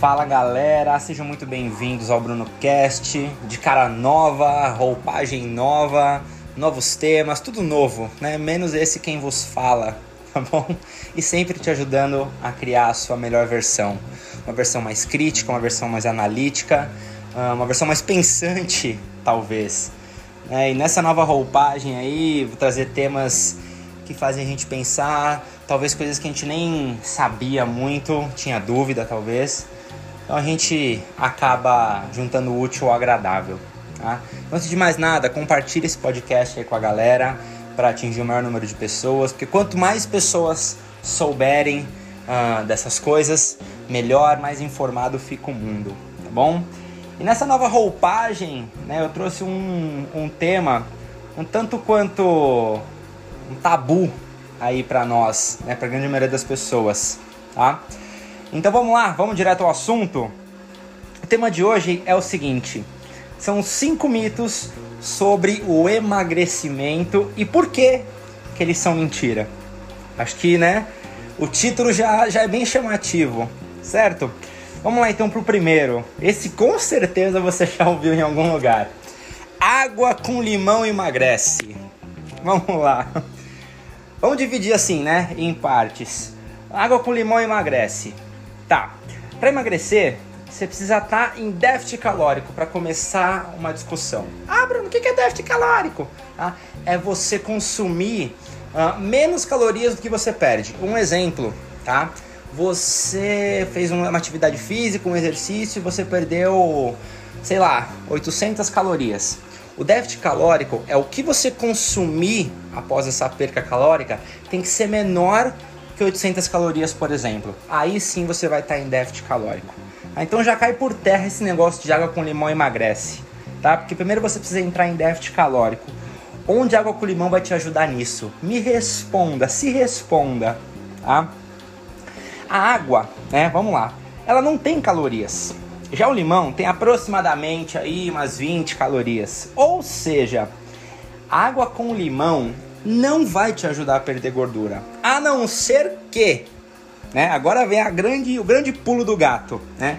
Fala galera, sejam muito bem-vindos ao Bruno Cast, de cara nova, roupagem nova, novos temas, tudo novo, né? Menos esse quem vos fala, tá bom? E sempre te ajudando a criar a sua melhor versão. Uma versão mais crítica, uma versão mais analítica, ah, uma versão mais pensante, talvez. É, e nessa nova roupagem aí, vou trazer temas que fazem a gente pensar, talvez coisas que a gente nem sabia muito, tinha dúvida talvez. Então a gente acaba juntando o útil ao agradável. Tá? Antes de mais nada, compartilhe esse podcast aí com a galera para atingir o maior número de pessoas, porque quanto mais pessoas souberem uh, dessas coisas, melhor, mais informado fica o mundo, tá bom? E nessa nova roupagem, né, eu trouxe um, um tema um tanto quanto um tabu aí para nós, né, para grande maioria das pessoas, tá? Então vamos lá, vamos direto ao assunto. O tema de hoje é o seguinte: são cinco mitos sobre o emagrecimento e por que que eles são mentira. Acho que, né, o título já, já é bem chamativo, certo? Vamos lá então pro primeiro. Esse com certeza você já ouviu em algum lugar. Água com limão emagrece. Vamos lá. Vamos dividir assim, né, em partes. Água com limão emagrece. Tá. Para emagrecer, você precisa estar tá em déficit calórico para começar uma discussão. Ah, Bruno, o que é déficit calórico? Ah, é você consumir uh, menos calorias do que você perde. Um exemplo, tá? Você fez uma atividade física, um exercício e você perdeu, sei lá, 800 calorias. O déficit calórico é o que você consumir após essa perca calórica tem que ser menor que 800 calorias, por exemplo. Aí sim você vai estar em déficit calórico. Ah, então já cai por terra esse negócio de água com limão emagrece, tá? Porque primeiro você precisa entrar em déficit calórico. Onde água com limão vai te ajudar nisso? Me responda, se responda, tá? A água, né? Vamos lá. Ela não tem calorias. Já o limão tem aproximadamente aí umas 20 calorias. Ou seja, água com limão não vai te ajudar a perder gordura, a não ser que, né? Agora vem a grande, o grande pulo do gato, né?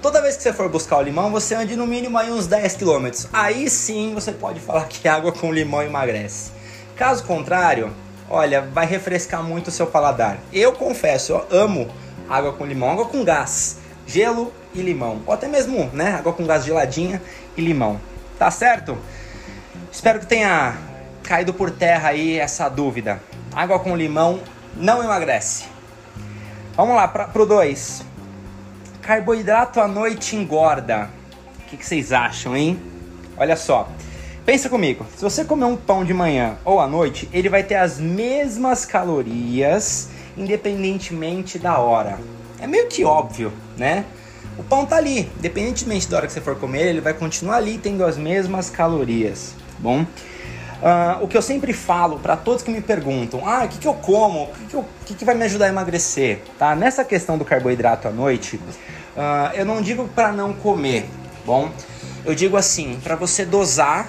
Toda vez que você for buscar o limão, você ande no mínimo aí uns 10 km. Aí sim você pode falar que água com limão emagrece. Caso contrário, olha, vai refrescar muito o seu paladar. Eu confesso, eu amo água com limão, água com gás gelo e limão. Ou até mesmo, né, água com gás geladinha e limão. Tá certo? Espero que tenha caído por terra aí essa dúvida. Água com limão não emagrece. Vamos lá, pra, pro 2. Carboidrato à noite engorda. O que, que vocês acham, hein? Olha só. Pensa comigo, se você comer um pão de manhã ou à noite, ele vai ter as mesmas calorias, independentemente da hora. É meio que óbvio, né? O pão tá ali, independentemente da hora que você for comer, ele vai continuar ali tendo as mesmas calorias, tá bom? Uh, o que eu sempre falo para todos que me perguntam, ah, o que, que eu como, o que, que, que, que vai me ajudar a emagrecer, tá? Nessa questão do carboidrato à noite, uh, eu não digo para não comer, bom? Eu digo assim, para você dosar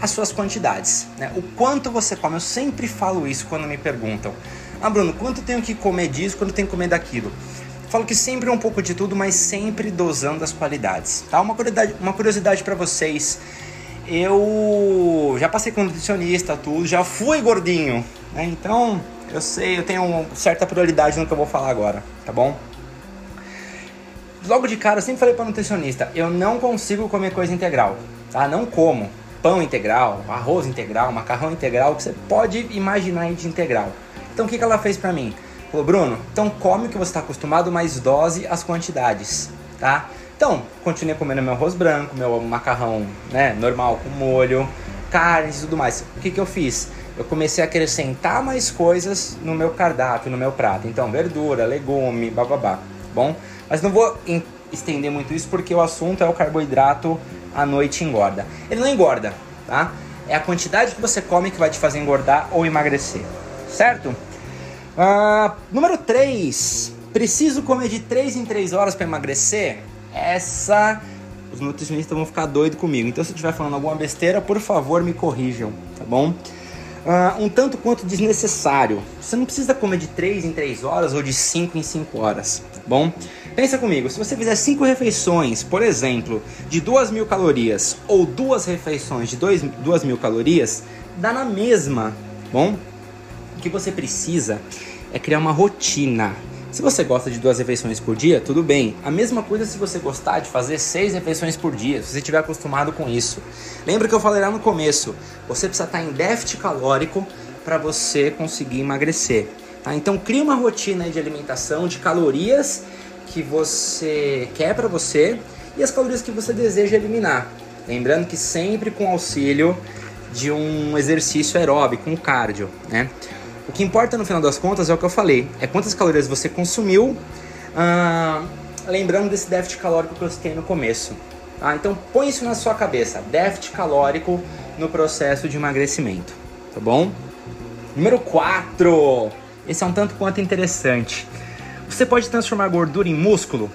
as suas quantidades, né? O quanto você come, eu sempre falo isso quando me perguntam, ah, Bruno, quanto tenho que comer disso, quanto tenho que comer daquilo? Falo que sempre é um pouco de tudo, mas sempre dosando as qualidades. Tá? Uma curiosidade, uma curiosidade para vocês. Eu já passei com nutricionista, tudo, já fui gordinho, né? Então, eu sei, eu tenho certa prioridade no que eu vou falar agora, tá bom? Logo de cara, eu sempre falei para nutricionista, eu não consigo comer coisa integral, tá? Não como pão integral, arroz integral, macarrão integral, o que você pode imaginar de integral. Então, o que, que ela fez para mim? Falou, Bruno, então come o que você está acostumado, mas dose as quantidades, tá? Então, continuei comendo meu arroz branco, meu macarrão né, normal com molho, carnes e tudo mais. O que, que eu fiz? Eu comecei a acrescentar mais coisas no meu cardápio, no meu prato. Então, verdura, legume, bababá, bom? Mas não vou estender muito isso porque o assunto é o carboidrato à noite engorda. Ele não engorda, tá? É a quantidade que você come que vai te fazer engordar ou emagrecer, certo? Uh, número 3. Preciso comer de 3 em 3 horas para emagrecer? Essa. Os nutricionistas vão ficar doidos comigo. Então, se eu estiver falando alguma besteira, por favor, me corrijam, tá bom? Uh, um tanto quanto desnecessário. Você não precisa comer de 3 em 3 horas ou de 5 em 5 horas, tá bom? Pensa comigo, se você fizer cinco refeições, por exemplo, de duas mil calorias, ou duas refeições de dois, duas mil calorias, dá na mesma, bom? O que você precisa é criar uma rotina. Se você gosta de duas refeições por dia, tudo bem. A mesma coisa se você gostar de fazer seis refeições por dia, se você estiver acostumado com isso. Lembra que eu falei lá no começo, você precisa estar em déficit calórico para você conseguir emagrecer. Tá? Então crie uma rotina de alimentação, de calorias que você quer para você e as calorias que você deseja eliminar. Lembrando que sempre com auxílio de um exercício aeróbico, um cardio, né? O que importa no final das contas é o que eu falei, é quantas calorias você consumiu, ah, lembrando desse déficit calórico que eu citei no começo. Tá? Então põe isso na sua cabeça, déficit calórico no processo de emagrecimento, tá bom? Número 4. Esse é um tanto quanto interessante. Você pode transformar gordura em músculo?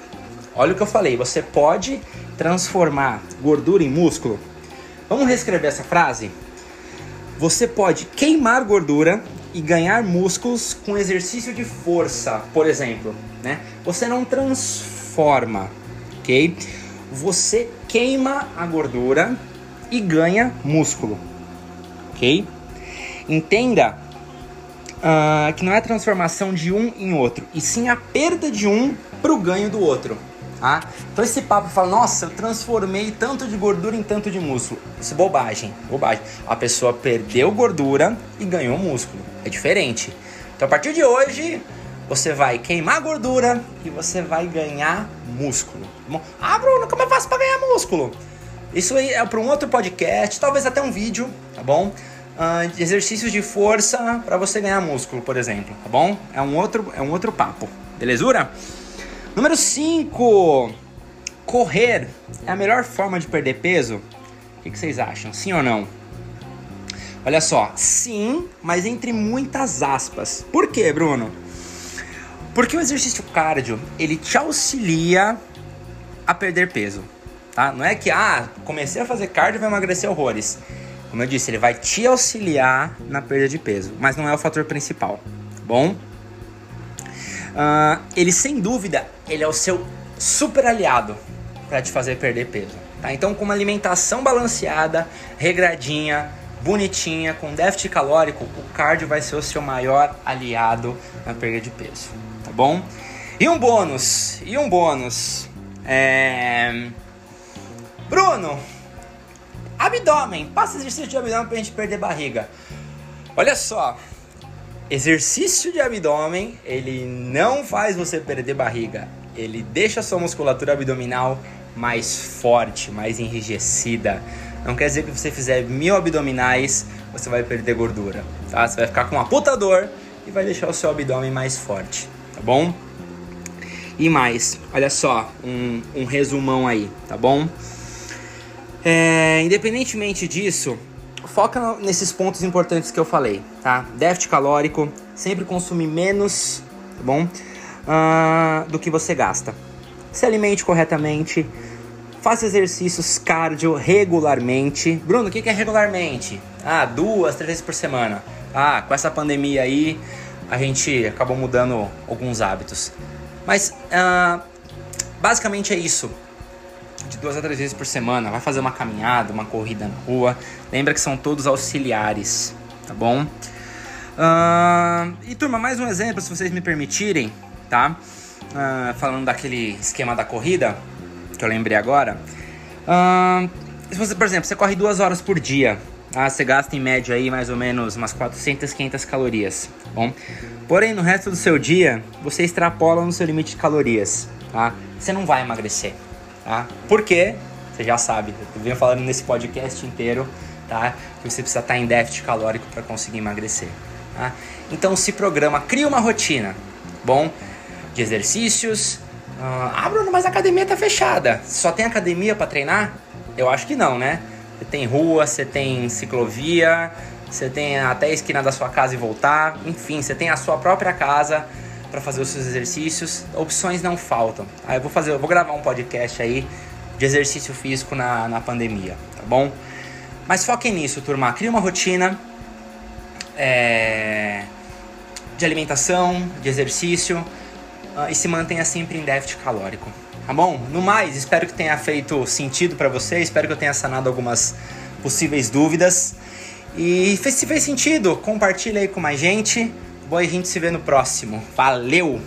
Olha o que eu falei, você pode transformar gordura em músculo. Vamos reescrever essa frase? Você pode queimar gordura e ganhar músculos com exercício de força, por exemplo, né? Você não transforma, ok? Você queima a gordura e ganha músculo, ok? Entenda uh, que não é transformação de um em outro, e sim a perda de um para o ganho do outro. Tá? Então esse papo fala, nossa, eu transformei tanto de gordura em tanto de músculo. Isso é bobagem, bobagem. A pessoa perdeu gordura e ganhou músculo. É diferente. Então a partir de hoje, você vai queimar gordura e você vai ganhar músculo. Tá? Ah, Bruno, como eu faço para ganhar músculo? Isso aí é para um outro podcast, talvez até um vídeo, tá bom? uh, exercícios de força para você ganhar músculo, por exemplo, tá bom? É um outro, é um outro papo, belezura? Número 5. Correr é a melhor forma de perder peso? O que, que vocês acham? Sim ou não? Olha só, sim, mas entre muitas aspas. Por quê, Bruno? Porque o exercício cardio, ele te auxilia a perder peso, tá? Não é que, ah, comecei a fazer cardio e vai emagrecer horrores. Como eu disse, ele vai te auxiliar na perda de peso, mas não é o fator principal, tá bom? Uh, ele sem dúvida, ele é o seu super aliado para te fazer perder peso, tá? Então, com uma alimentação balanceada, regradinha, bonitinha, com déficit calórico, o cardio vai ser o seu maior aliado na perda de peso, tá bom? E um bônus, e um bônus, é... Bruno, Abdômen, passa exercício de abdômen pra gente perder barriga. Olha só, exercício de abdômen, ele não faz você perder barriga. Ele deixa a sua musculatura abdominal mais forte, mais enrijecida. Não quer dizer que você fizer mil abdominais, você vai perder gordura, tá? Você vai ficar com uma puta dor e vai deixar o seu abdômen mais forte, tá bom? E mais, olha só, um, um resumão aí, tá bom? É, independentemente disso, foca nesses pontos importantes que eu falei, tá? Déficit calórico, sempre consumir menos, tá bom? Uh, do que você gasta. Se alimente corretamente, faça exercícios cardio regularmente. Bruno, o que é regularmente? Ah, duas, três vezes por semana. Ah, com essa pandemia aí, a gente acabou mudando alguns hábitos. Mas, uh, basicamente é isso de duas a três vezes por semana. Vai fazer uma caminhada, uma corrida na rua. Lembra que são todos auxiliares, tá bom? Uh, e turma, mais um exemplo, se vocês me permitirem, tá? Uh, falando daquele esquema da corrida, que eu lembrei agora. Uh, se você, por exemplo, você corre duas horas por dia, tá? você gasta em média aí mais ou menos umas 400, 500 calorias, tá bom? Porém, no resto do seu dia, você extrapola no seu limite de calorias, tá? Você não vai emagrecer, Tá? Você já sabe, eu venho falando nesse podcast inteiro, tá? Que você precisa estar em déficit calórico para conseguir emagrecer. Tá? Então se programa, cria uma rotina, bom? De exercícios. Uh, ah, Bruno, mas a academia tá fechada. Só tem academia para treinar? Eu acho que não, né? Você tem rua, você tem ciclovia, você tem até a esquina da sua casa e voltar. Enfim, você tem a sua própria casa para fazer os seus exercícios. Opções não faltam. Tá? Eu vou fazer, eu vou gravar um podcast aí de exercício físico na, na pandemia, tá bom? Mas foquem nisso, turma. Crie uma rotina é, de alimentação, de exercício. uh, e se mantenha sempre em déficit calórico. Tá bom? No mais, espero que tenha feito sentido para você, espero que eu tenha sanado algumas possíveis dúvidas. E se fez sentido, compartilha aí com mais gente. Boa, a gente se vê no próximo. Valeu!